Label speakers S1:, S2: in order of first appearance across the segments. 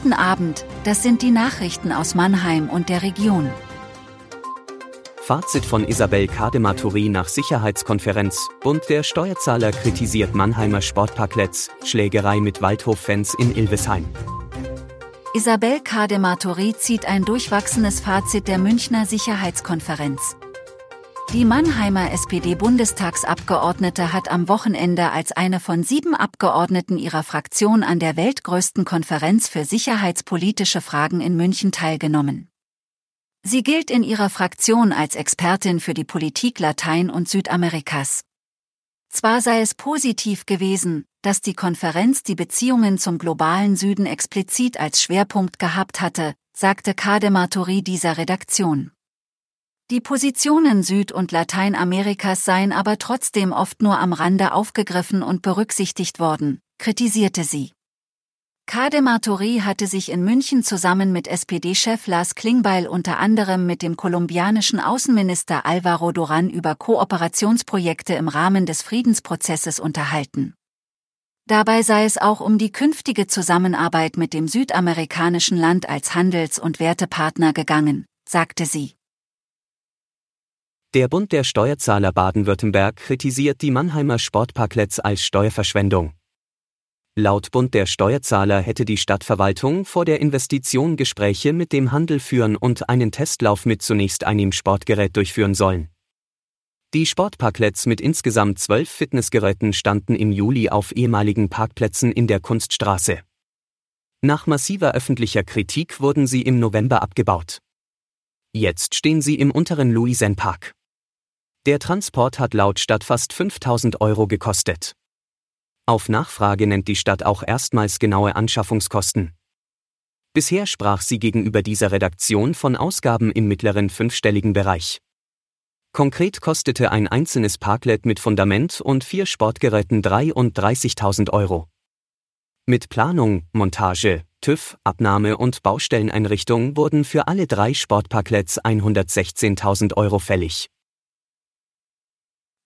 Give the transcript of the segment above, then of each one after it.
S1: Guten Abend, das sind die Nachrichten aus Mannheim und der Region.
S2: Fazit von Isabel Kadematuri nach Sicherheitskonferenz. Bund der Steuerzahler kritisiert Mannheimer Sportparkletts, Schlägerei mit Waldhof-Fans in Ilvesheim.
S1: Isabel Kadematuri zieht ein durchwachsenes Fazit der Münchner Sicherheitskonferenz. Die Mannheimer SPD-Bundestagsabgeordnete hat am Wochenende als eine von sieben Abgeordneten ihrer Fraktion an der weltgrößten Konferenz für sicherheitspolitische Fragen in München teilgenommen. Sie gilt in ihrer Fraktion als Expertin für die Politik Latein- und Südamerikas. Zwar sei es positiv gewesen, dass die Konferenz die Beziehungen zum globalen Süden explizit als Schwerpunkt gehabt hatte, sagte Kadematuri dieser Redaktion. Die Positionen Süd- und Lateinamerikas seien aber trotzdem oft nur am Rande aufgegriffen und berücksichtigt worden, kritisierte sie. Kadematuri hatte sich in München zusammen mit SPD-Chef Lars Klingbeil unter anderem mit dem kolumbianischen Außenminister Alvaro Duran über Kooperationsprojekte im Rahmen des Friedensprozesses unterhalten. Dabei sei es auch um die künftige Zusammenarbeit mit dem südamerikanischen Land als Handels- und Wertepartner gegangen, sagte sie.
S2: Der Bund der Steuerzahler Baden-Württemberg kritisiert die Mannheimer Sportparklets als Steuerverschwendung. Laut Bund der Steuerzahler hätte die Stadtverwaltung vor der Investition Gespräche mit dem Handel führen und einen Testlauf mit zunächst einem Sportgerät durchführen sollen. Die Sportparklets mit insgesamt zwölf Fitnessgeräten standen im Juli auf ehemaligen Parkplätzen in der Kunststraße. Nach massiver öffentlicher Kritik wurden sie im November abgebaut. Jetzt stehen sie im unteren Louisen-Park. Der Transport hat laut Stadt fast 5000 Euro gekostet. Auf Nachfrage nennt die Stadt auch erstmals genaue Anschaffungskosten. Bisher sprach sie gegenüber dieser Redaktion von Ausgaben im mittleren fünfstelligen Bereich. Konkret kostete ein einzelnes Parklet mit Fundament und vier Sportgeräten 33.000 Euro. Mit Planung, Montage, TÜV, Abnahme und Baustelleneinrichtung wurden für alle drei Sportparklets 116.000 Euro fällig.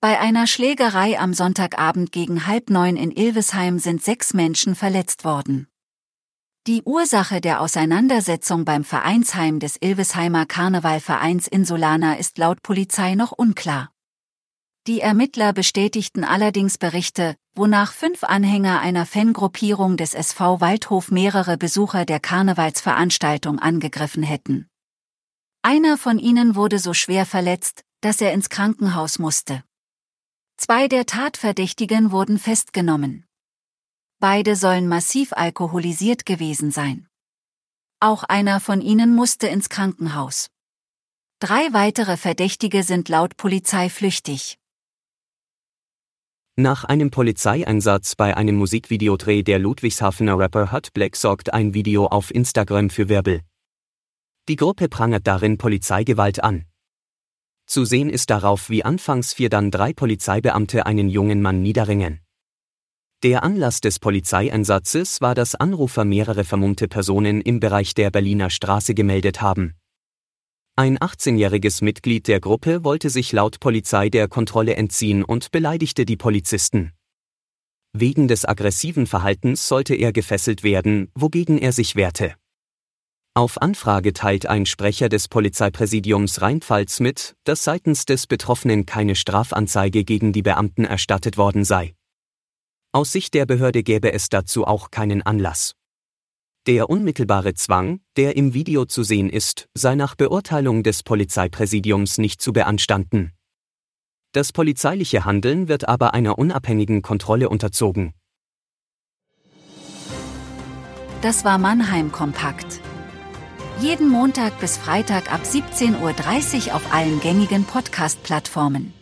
S1: Bei einer Schlägerei am Sonntagabend gegen halb neun in Ilvesheim sind sechs Menschen verletzt worden. Die Ursache der Auseinandersetzung beim Vereinsheim des Ilvesheimer Karnevalvereins Insulana ist laut Polizei noch unklar. Die Ermittler bestätigten allerdings Berichte, wonach fünf Anhänger einer Fangruppierung des SV Waldhof mehrere Besucher der Karnevalsveranstaltung angegriffen hätten. Einer von ihnen wurde so schwer verletzt, dass er ins Krankenhaus musste. Zwei der Tatverdächtigen wurden festgenommen. Beide sollen massiv alkoholisiert gewesen sein. Auch einer von ihnen musste ins Krankenhaus. Drei weitere Verdächtige sind laut Polizei flüchtig.
S2: Nach einem Polizeieinsatz bei einem Musikvideodreh der Ludwigshafener Rapper Hut Black sorgt ein Video auf Instagram für Wirbel. Die Gruppe prangert darin Polizeigewalt an. Zu sehen ist darauf, wie anfangs vier dann drei Polizeibeamte einen jungen Mann niederringen. Der Anlass des Polizeieinsatzes war, dass Anrufer mehrere vermummte Personen im Bereich der Berliner Straße gemeldet haben. Ein 18-jähriges Mitglied der Gruppe wollte sich laut Polizei der Kontrolle entziehen und beleidigte die Polizisten. Wegen des aggressiven Verhaltens sollte er gefesselt werden, wogegen er sich wehrte. Auf Anfrage teilt ein Sprecher des Polizeipräsidiums Rheinpfalz mit, dass seitens des Betroffenen keine Strafanzeige gegen die Beamten erstattet worden sei. Aus Sicht der Behörde gäbe es dazu auch keinen Anlass. Der unmittelbare Zwang, der im Video zu sehen ist, sei nach Beurteilung des Polizeipräsidiums nicht zu beanstanden. Das polizeiliche Handeln wird aber einer unabhängigen Kontrolle unterzogen.
S1: Das war Mannheim Kompakt. Jeden Montag bis Freitag ab 17.30 Uhr auf allen gängigen Podcast-Plattformen.